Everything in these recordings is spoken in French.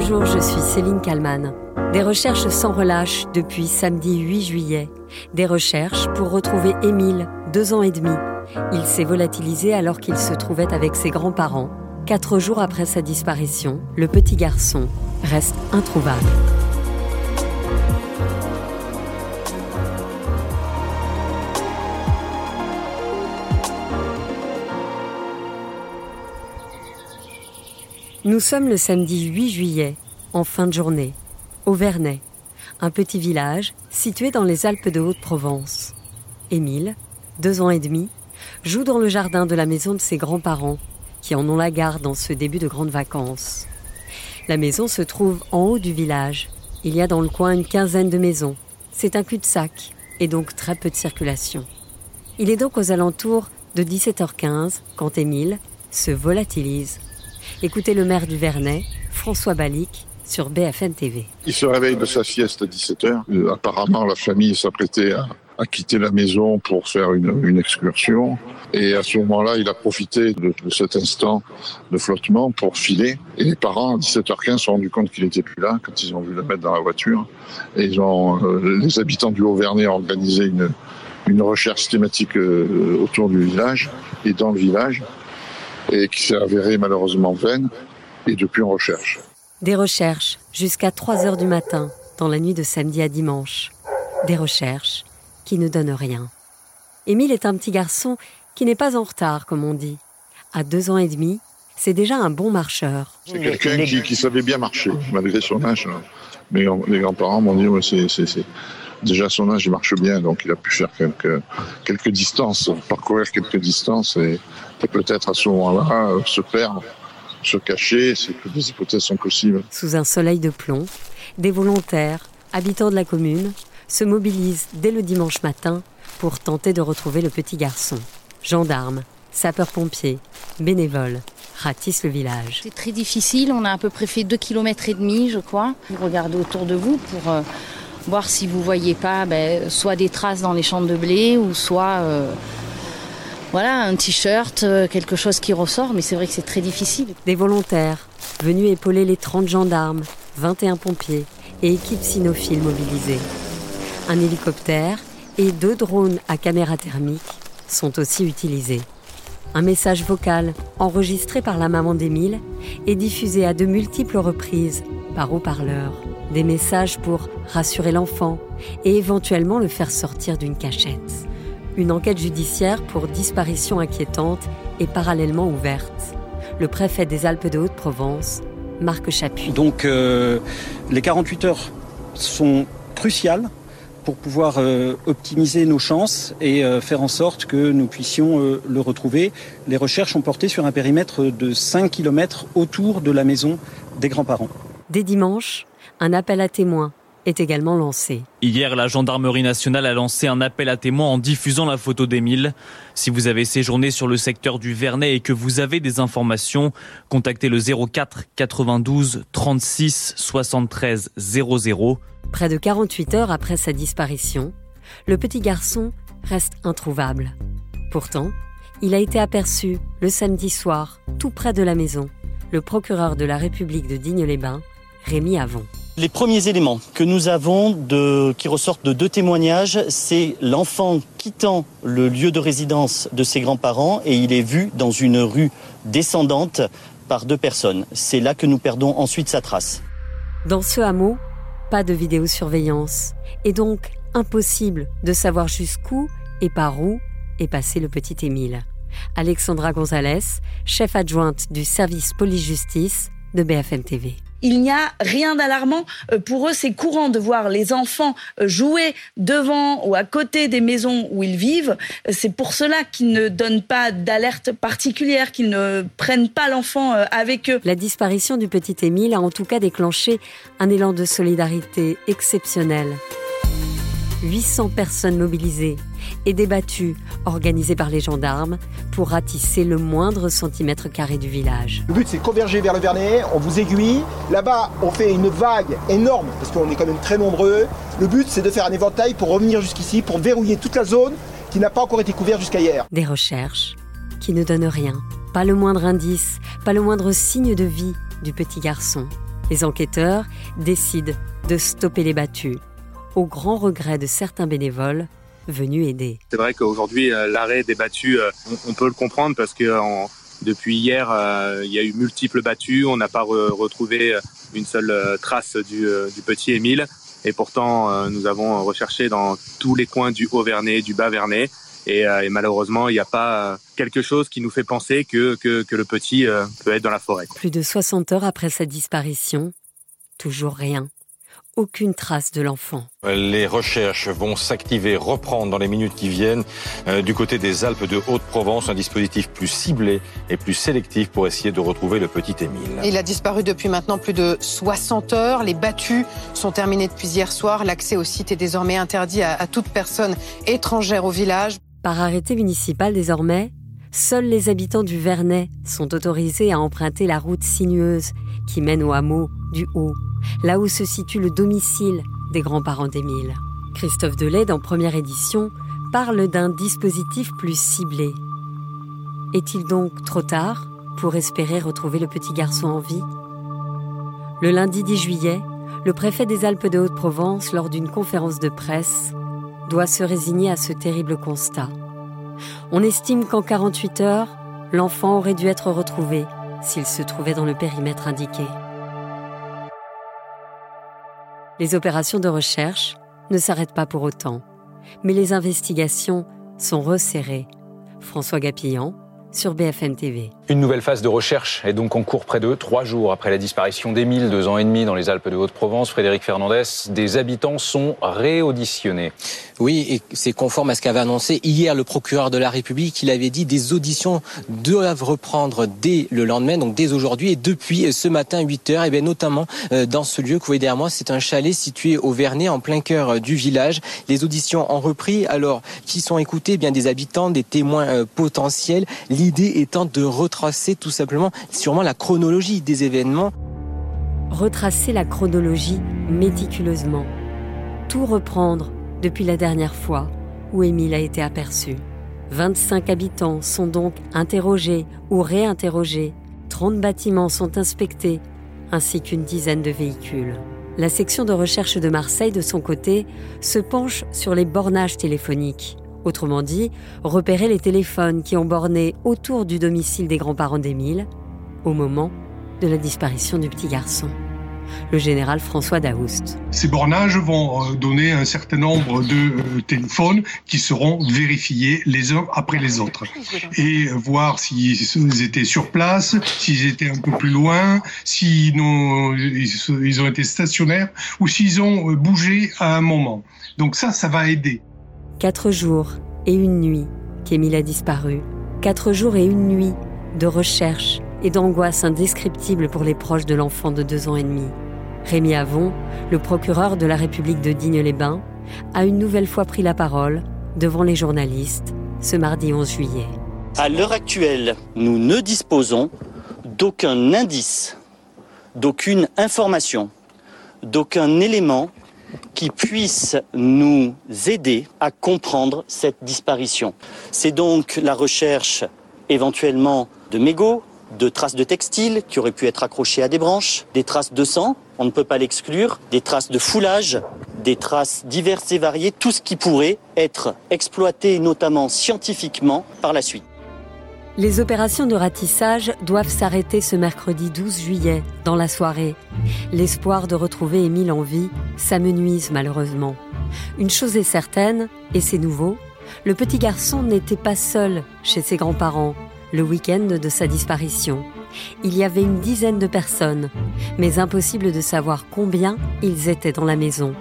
Bonjour, je suis Céline Kalman. Des recherches sans relâche depuis samedi 8 juillet. Des recherches pour retrouver Émile, deux ans et demi. Il s'est volatilisé alors qu'il se trouvait avec ses grands-parents. Quatre jours après sa disparition, le petit garçon reste introuvable. Nous sommes le samedi 8 juillet, en fin de journée, au Vernet, un petit village situé dans les Alpes de Haute-Provence. Émile, deux ans et demi, joue dans le jardin de la maison de ses grands-parents, qui en ont la garde dans ce début de grandes vacances. La maison se trouve en haut du village. Il y a dans le coin une quinzaine de maisons. C'est un cul-de-sac et donc très peu de circulation. Il est donc aux alentours de 17h15 quand Émile se volatilise Écoutez le maire du Vernet, François Balic, sur BFM TV. Il se réveille de sa sieste à 17h. Euh, apparemment, la famille s'apprêtait à, quitter la maison pour faire une, excursion. Et à ce moment-là, il a profité de, cet instant de flottement pour filer. Et les parents, à 17h15, se sont rendus compte qu'il n'était plus là quand ils ont vu le mettre dans la voiture. Et euh, les habitants du Haut-Vernet ont organisé une, recherche systématique euh, autour du village et dans le village et qui s'est avérée malheureusement vaine. Et depuis, on recherche. Des recherches jusqu'à 3 heures du matin, dans la nuit de samedi à dimanche. Des recherches qui ne donnent rien. Émile est un petit garçon qui n'est pas en retard, comme on dit. À deux ans et demi, c'est déjà un bon marcheur. C'est quelqu'un qui, savait bien marcher, malgré son âge. Mais les grands-parents m'ont dit, ouais, c'est, déjà son âge, il marche bien, donc il a pu faire quelques, quelques distances, parcourir quelques distances et, peut-être à ce moment-là euh, se perdre, se cacher, c'est que des hypothèses sont possibles. Sous un soleil de plomb, des volontaires, habitants de la commune, se mobilisent dès le dimanche matin pour tenter de retrouver le petit garçon. Gendarmes, sapeurs-pompiers, bénévoles ratissent le village. C'est très difficile, on a à peu près fait 2 km et demi, je crois. Regardez autour de vous pour euh, voir si vous voyez pas ben, soit des traces dans les champs de blé ou soit euh, voilà un t-shirt, euh, quelque chose qui ressort. Mais c'est vrai que c'est très difficile. Des volontaires venus épauler les 30 gendarmes, 21 pompiers et équipes cynophiles mobilisées. Un hélicoptère et deux drones à caméra thermique sont aussi utilisés. Un message vocal enregistré par la maman d'Émile est diffusé à de multiples reprises par haut-parleur des messages pour rassurer l'enfant et éventuellement le faire sortir d'une cachette. Une enquête judiciaire pour disparition inquiétante est parallèlement ouverte. Le préfet des Alpes de Haute-Provence, Marc Chapuis. Donc euh, les 48 heures sont cruciales pour pouvoir euh, optimiser nos chances et euh, faire en sorte que nous puissions le retrouver. Les recherches ont porté sur un périmètre de 5 km autour de la maison des grands-parents. Dès dimanche, un appel à témoins est également lancé. Hier, la gendarmerie nationale a lancé un appel à témoins en diffusant la photo d'Émile. Si vous avez séjourné sur le secteur du Vernet et que vous avez des informations, contactez le 04 92 36 73 00. Près de 48 heures après sa disparition, le petit garçon reste introuvable. Pourtant, il a été aperçu le samedi soir, tout près de la maison. Le procureur de la République de Digne-les-Bains, Rémi Avon. Les premiers éléments que nous avons de, qui ressortent de deux témoignages, c'est l'enfant quittant le lieu de résidence de ses grands-parents et il est vu dans une rue descendante par deux personnes. C'est là que nous perdons ensuite sa trace. Dans ce hameau, pas de vidéosurveillance et donc impossible de savoir jusqu'où et par où est passé le petit Émile. Alexandra Gonzalez, chef adjointe du service police-justice de BFM TV il n'y a rien d'alarmant. Euh, pour eux, c'est courant de voir les enfants euh, jouer devant ou à côté des maisons où ils vivent. Euh, c'est pour cela qu'ils ne donnent pas d'alerte particulière, qu'ils ne prennent pas l'enfant avec eux. La disparition du petit Émile a en tout cas déclenché un élan de solidarité exceptionnel. 800 personnes mobilisées et débattues, organisées par les gendarmes, pour ratisser le moindre centimètre carré du village. Le but, c'est de converger vers le Vernet, on vous aiguille. Là-bas, on fait une vague énorme, parce qu'on est quand même très nombreux. Le but, c'est de faire un éventail pour revenir jusqu'ici, pour verrouiller toute la zone qui n'a pas encore été couverte jusqu'à hier. Des recherches qui ne donnent rien. Pas le moindre indice, pas le moindre signe de vie du petit garçon. Les enquêteurs décident de stopper les battues, au grand regret de certains bénévoles venus aider. C'est vrai qu'aujourd'hui, euh, l'arrêt des battues, euh, on peut le comprendre parce que depuis hier, euh, il y a eu multiples battues. On n'a pas retrouvé une seule trace du, petit Émile. Et pourtant, nous avons recherché dans tous les coins du Haut-Vernay, du Bas-Vernay. Et, malheureusement, il n'y a pas quelque chose qui nous fait penser que, que, que le petit peut être dans la forêt. Plus de 60 heures après sa disparition, toujours rien aucune trace de l'enfant. Les recherches vont s'activer, reprendre dans les minutes qui viennent euh, du côté des Alpes de Haute-Provence, un dispositif plus ciblé et plus sélectif pour essayer de retrouver le petit Émile. Il a disparu depuis maintenant plus de 60 heures. Les battues sont terminées depuis hier soir. L'accès au site est désormais interdit à, à toute personne étrangère au village. Par arrêté municipal désormais, seuls les habitants du Vernet sont autorisés à emprunter la route sinueuse qui mène au hameau du Haut là où se situe le domicile des grands-parents d'Émile. Christophe Delay, en première édition, parle d'un dispositif plus ciblé. Est-il donc trop tard pour espérer retrouver le petit garçon en vie? Le lundi 10 juillet, le préfet des Alpes de Haute-Provence, lors d'une conférence de presse, doit se résigner à ce terrible constat. On estime qu'en 48 heures, l'enfant aurait dû être retrouvé s'il se trouvait dans le périmètre indiqué. Les opérations de recherche ne s'arrêtent pas pour autant, mais les investigations sont resserrées. François Gapillan, sur BFM TV. Une nouvelle phase de recherche est donc en cours près de trois jours après la disparition d'Émile, deux ans et demi dans les Alpes de Haute-Provence. Frédéric Fernandez, des habitants sont réauditionnés. Oui, et c'est conforme à ce qu'avait annoncé hier le procureur de la République. Il avait dit des auditions doivent reprendre dès le lendemain, donc dès aujourd'hui et depuis ce matin 8 heures, et bien notamment euh, dans ce lieu que vous voyez derrière moi, c'est un chalet situé au Vernet, en plein cœur euh, du village. Les auditions ont repris. Alors, qui sont écoutés? Eh Bien des habitants, des témoins euh, potentiels. L'idée étant de retracer tout simplement, sûrement la chronologie des événements. Retracer la chronologie méticuleusement. Tout reprendre depuis la dernière fois où Émile a été aperçu. 25 habitants sont donc interrogés ou réinterrogés. 30 bâtiments sont inspectés, ainsi qu'une dizaine de véhicules. La section de recherche de Marseille, de son côté, se penche sur les bornages téléphoniques. Autrement dit, repérer les téléphones qui ont borné autour du domicile des grands-parents d'Émile au moment de la disparition du petit garçon. Le général François Daoust. Ces bornages vont euh, donner un certain nombre de euh, téléphones qui seront vérifiés les uns après les autres et voir s'ils étaient sur place, s'ils étaient un peu plus loin, s'ils ont, ils ont été stationnaires ou s'ils ont euh, bougé à un moment. Donc ça, ça va aider. Quatre jours et une nuit qu'Émile a disparu. Quatre jours et une nuit de recherche et d'angoisse indescriptible pour les proches de l'enfant de deux ans et demi. Rémi Avon, le procureur de la République de Digne-les-Bains, a une nouvelle fois pris la parole devant les journalistes ce mardi 11 juillet. À l'heure actuelle, nous ne disposons d'aucun indice, d'aucune information, d'aucun élément qui puisse nous aider à comprendre cette disparition. C'est donc la recherche éventuellement de mégots, de traces de textiles qui auraient pu être accrochées à des branches, des traces de sang, on ne peut pas l'exclure, des traces de foulage, des traces diverses et variées, tout ce qui pourrait être exploité notamment scientifiquement par la suite. Les opérations de ratissage doivent s'arrêter ce mercredi 12 juillet, dans la soirée. L'espoir de retrouver Émile en vie s'amenuise malheureusement. Une chose est certaine, et c'est nouveau, le petit garçon n'était pas seul chez ses grands-parents le week-end de sa disparition. Il y avait une dizaine de personnes, mais impossible de savoir combien ils étaient dans la maison.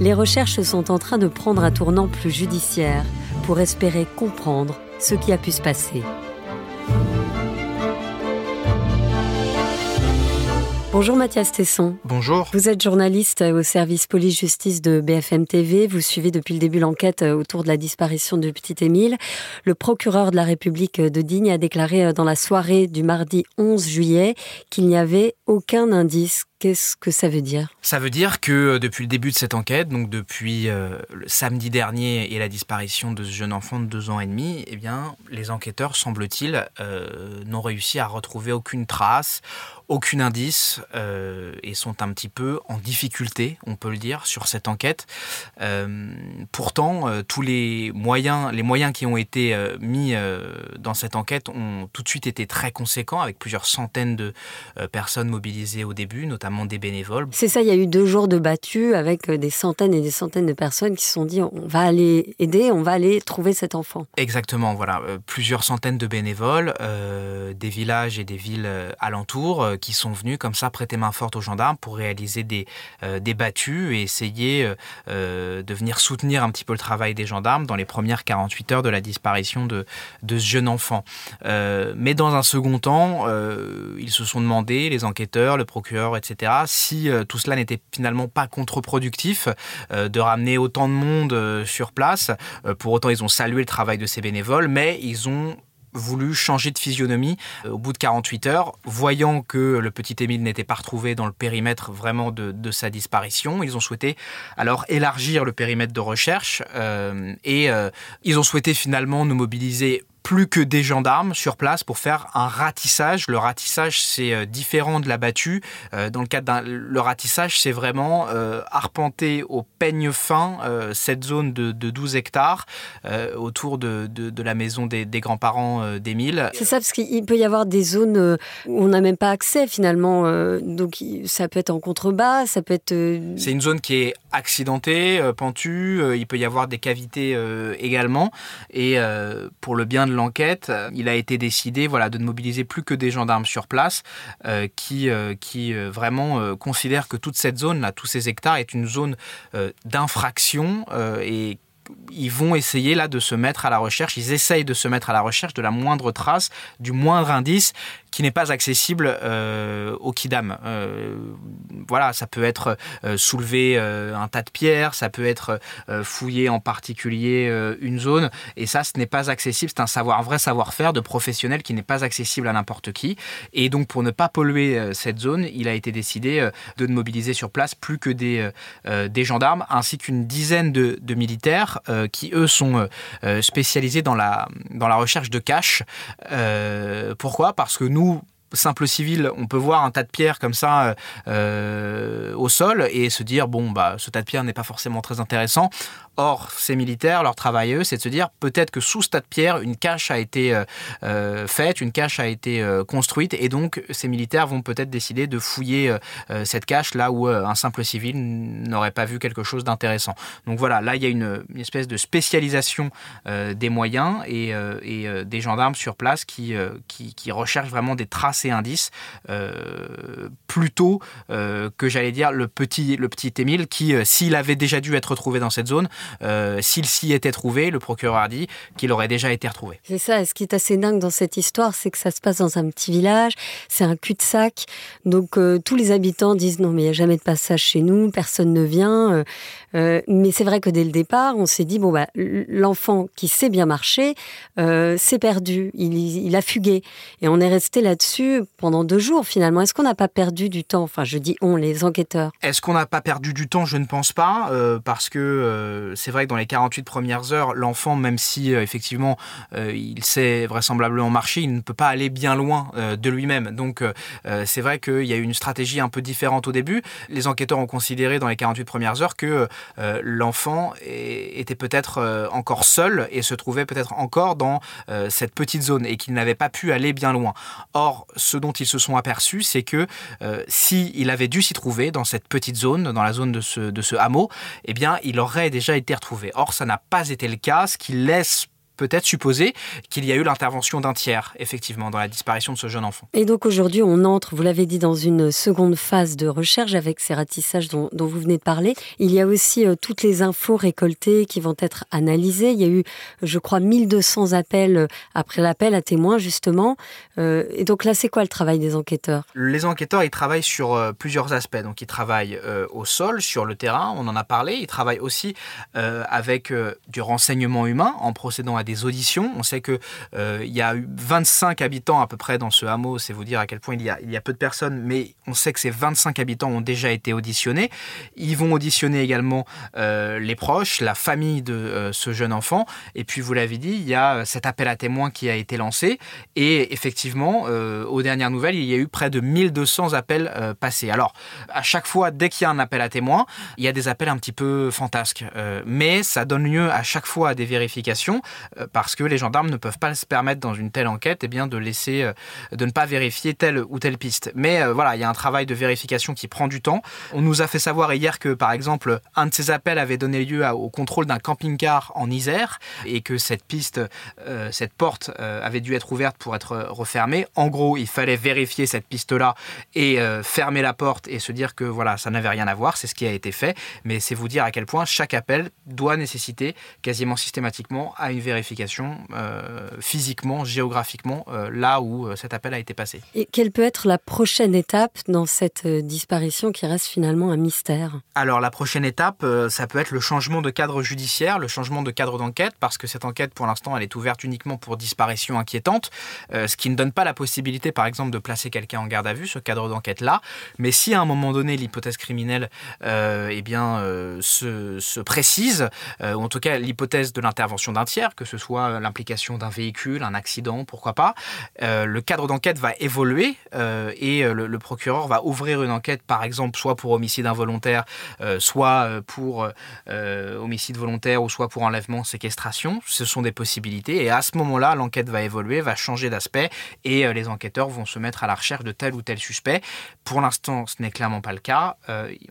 Les recherches sont en train de prendre un tournant plus judiciaire pour espérer comprendre ce qui a pu se passer. Bonjour Mathias Tesson. Bonjour. Vous êtes journaliste au service police-justice de BFM TV. Vous suivez depuis le début l'enquête autour de la disparition du petit Émile. Le procureur de la République de Digne a déclaré dans la soirée du mardi 11 juillet qu'il n'y avait aucun indice Qu'est-ce que ça veut dire? Ça veut dire que euh, depuis le début de cette enquête, donc depuis euh, le samedi dernier et la disparition de ce jeune enfant de deux ans et demi, eh bien, les enquêteurs, semble-t-il, euh, n'ont réussi à retrouver aucune trace, aucun indice et sont un petit peu en difficulté, on peut le dire, sur cette enquête. pourtant, tous les moyens, les moyens qui ont été mis dans cette enquête ont tout de suite été très conséquents, avec plusieurs centaines de personnes mobilisées au début, notamment des bénévoles. C'est ça, il y a eu deux jours de battues avec des centaines et des centaines de personnes qui se sont dit on va aller aider, on va aller trouver cet enfant. Exactement, voilà. Euh, plusieurs centaines de bénévoles, euh, des villages et des villes euh, alentours qui sont venus comme ça prêter main forte aux gendarmes pour réaliser des, des battues et essayer de venir soutenir un petit peu le travail des gendarmes dans les premières 48 heures de la disparition de, de ce jeune enfant. mais dans un second temps, ils se sont demandé, les enquêteurs, le procureur, etc., si tout cela n'était finalement pas contre-productif de ramener autant de monde sur place. pour autant, ils ont salué le travail de ces bénévoles, mais ils ont voulu changer de physionomie euh, au bout de 48 heures, voyant que le petit Émile n'était pas retrouvé dans le périmètre vraiment de, sa disparition. Ils ont souhaité alors élargir le périmètre de recherche euh, et euh, ils ont souhaité finalement nous mobiliser plus que des gendarmes sur place pour faire un ratissage. Le ratissage, c'est euh, différent de la battue. Euh, dans le cadre d'un le ratissage, c'est vraiment euh, arpenter au peigne fin cette zone de, 12 hectares autour de, de, la maison des, grands-parents d'Émile. C'est ça, parce qu'il peut y avoir des zones où on n'a même pas accès finalement. donc ça peut être en contrebas, ça peut être... C'est une zone qui est accidentée, pentue, il peut y avoir des cavités également. Et pour le bien de l'enquête, euh, il a été décidé voilà, de ne mobiliser plus que des gendarmes sur place euh, qui, euh, qui vraiment considèrent que toute cette zone, là, tous ces hectares, est une zone d'infraction et ils vont essayer là de se mettre à la recherche, ils essayent de se mettre à la recherche de la moindre trace, du moindre indice qui n'est pas accessible euh, au Kidam. Euh, voilà, ça peut être euh, soulever un tas de pierres, ça peut être fouiller en particulier une zone, et ça, ce n'est pas accessible. C'est un savoir, vrai savoir-faire de professionnel qui n'est pas accessible à n'importe qui. Et donc, pour ne pas polluer cette zone, il a été décidé de ne mobiliser sur place plus que des, gendarmes, ainsi qu'une dizaine de militaires qui, eux, sont spécialisés dans la, dans la recherche de caches. pourquoi? Parce que nous, simple civil, on peut voir un tas de pierres comme ça euh, euh, au sol et se dire bon bah ce tas de pierres n'est pas forcément très intéressant. Or, ces militaires, leur travail, c'est de se dire peut-être que sous ce tas de pierres, une cache a été euh, faite, une cache a été construite, et donc ces militaires vont peut-être décider de fouiller cette cache là où un simple civil n'aurait pas vu quelque chose d'intéressant. Donc voilà, là, il y a une, espèce de spécialisation des moyens et, des gendarmes sur place qui, recherchent vraiment des traces et indices plutôt que, j'allais dire, le petit, le petit Émile qui, s'il avait déjà dû être retrouvé dans cette zone, euh, s'il s'y était trouvé, le procureur a dit qu'il aurait déjà été retrouvé. C'est ça. Ce qui est assez dingue dans cette histoire, c'est que ça se passe dans un petit village, c'est un cul-de-sac. Donc euh, tous les habitants disent non, mais il n'y a jamais de passage chez nous, personne ne vient. Euh, mais c'est vrai que dès le départ, on s'est dit bon bah l'enfant qui sait bien marcher, s'est perdu, il, a fugué, et on est resté là-dessus pendant deux jours finalement. Est-ce qu'on n'a pas perdu du temps? Enfin, je dis on, les enquêteurs. Est-ce qu'on n'a pas perdu du temps? Je ne pense pas, parce que c'est vrai que dans les 48 premières heures, l'enfant, même si euh, effectivement euh, il sait vraisemblablement marcher, il ne peut pas aller bien loin euh, de lui-même. Donc c'est vrai qu'il y a eu une stratégie un peu différente au début. Les enquêteurs ont considéré dans les 48 premières heures que l'enfant était peut-être encore seul et se trouvait peut-être encore dans cette petite zone et qu'il n'avait pas pu aller bien loin. Or, ce dont ils se sont aperçus, c'est que s'il il avait dû s'y trouver dans cette petite zone, dans la zone de ce, de ce hameau, eh bien, il aurait déjà été retrouvé. Or, ça n'a pas été le cas, ce qui laisse peut-être supposer qu'il y a eu l'intervention d'un tiers, effectivement, dans la disparition de ce jeune enfant. Et donc aujourd'hui, on entre, vous l'avez dit, dans une seconde phase de recherche avec ces ratissages dont, vous venez de parler. Il y a aussi euh, toutes les infos récoltées qui vont être analysées. Il y a eu, je crois, 1200 appels euh, après l'appel à témoins, justement. Euh, et donc là, c'est quoi le travail des enquêteurs? Les enquêteurs, ils travaillent sur plusieurs aspects. Donc ils travaillent au sol, sur le terrain, on en a parlé. Ils travaillent aussi avec du renseignement humain en procédant à des auditions. On sait que il y a eu 25 habitants à peu près dans ce hameau. C'est vous dire à quel point il y, a, y a peu de personnes, mais on sait que ces 25 habitants ont déjà été auditionnés. Ils vont auditionner également les proches, la famille de ce jeune enfant. Et puis, vous l'avez dit, il y a cet appel à témoins qui a été lancé. Et effectivement, aux dernières nouvelles, il y a eu près de 1200 appels passés. Alors, à chaque fois, dès qu'il y a un appel à témoins, il y a des appels un petit peu fantasques. Euh, mais ça donne lieu à chaque fois à des vérifications euh, parce que les gendarmes ne peuvent pas se permettre dans une telle enquête eh bien, de laisser, euh, de ne pas vérifier telle ou telle piste. Mais voilà, il y a un travail de vérification qui prend du temps. On nous a fait savoir hier que, par exemple, un de ces appels avait donné lieu au contrôle d'un camping-car en Isère et que cette piste, cette porte avait dû être ouverte pour être refermée. En gros, il fallait vérifier cette piste-là et fermer la porte et se dire que voilà, ça n'avait rien à voir. C'est ce qui a été fait. Mais c'est vous dire à quel point chaque appel doit nécessiter quasiment systématiquement à une vérification euh, physiquement, géographiquement, euh, là où euh, cet appel a été passé. Et quelle peut être la prochaine étape dans cette disparition qui reste finalement un mystère? Alors la prochaine étape, ça peut être le changement de cadre judiciaire, le changement de cadre d'enquête, parce que cette enquête, pour l'instant, elle est ouverte uniquement pour disparition inquiétante, ce qui ne donne pas la possibilité, par exemple, de placer quelqu'un en garde à vue, ce cadre d'enquête-là. Mais si à un moment donné, l'hypothèse criminelle eh bien, se, se précise, ou en tout cas l'hypothèse de l'intervention d'un tiers, que ce soit l'implication d'un véhicule, un accident, pourquoi pas, euh, le cadre d'enquête va évoluer euh, et le, procureur va ouvrir une enquête, par exemple, soit pour homicide involontaire, soit pour homicide volontaire, ou soit pour enlèvement, séquestration. Ce sont des possibilités. Et à ce moment-là, l'enquête va évoluer, va changer d'aspect, et les enquêteurs vont se mettre à la recherche de tel ou tel suspect. Pour l'instant, ce n'est clairement pas le cas.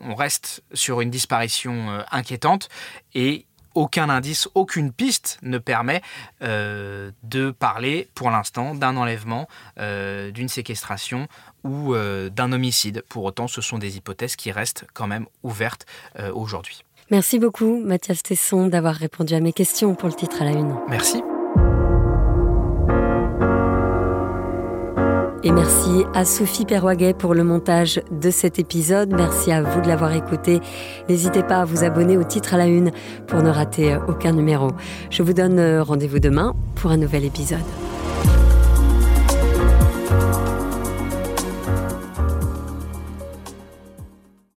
on reste sur une disparition inquiétante et aucun indice, aucune piste ne permet euh, de parler pour l'instant d'un enlèvement, euh, d'une séquestration ou euh, d'un homicide. Pour autant, ce sont des hypothèses qui restent quand même ouvertes aujourd'hui. Merci beaucoup Mathias Tesson d'avoir répondu à mes questions pour le titre à la une. Merci. Et merci à Sophie Perwaguet pour le montage de cet épisode. Merci à vous de l'avoir écouté. N'hésitez pas à vous abonner au titre à la une pour ne rater euh, aucun numéro. Je vous donne euh, rendez-vous demain pour un nouvel épisode.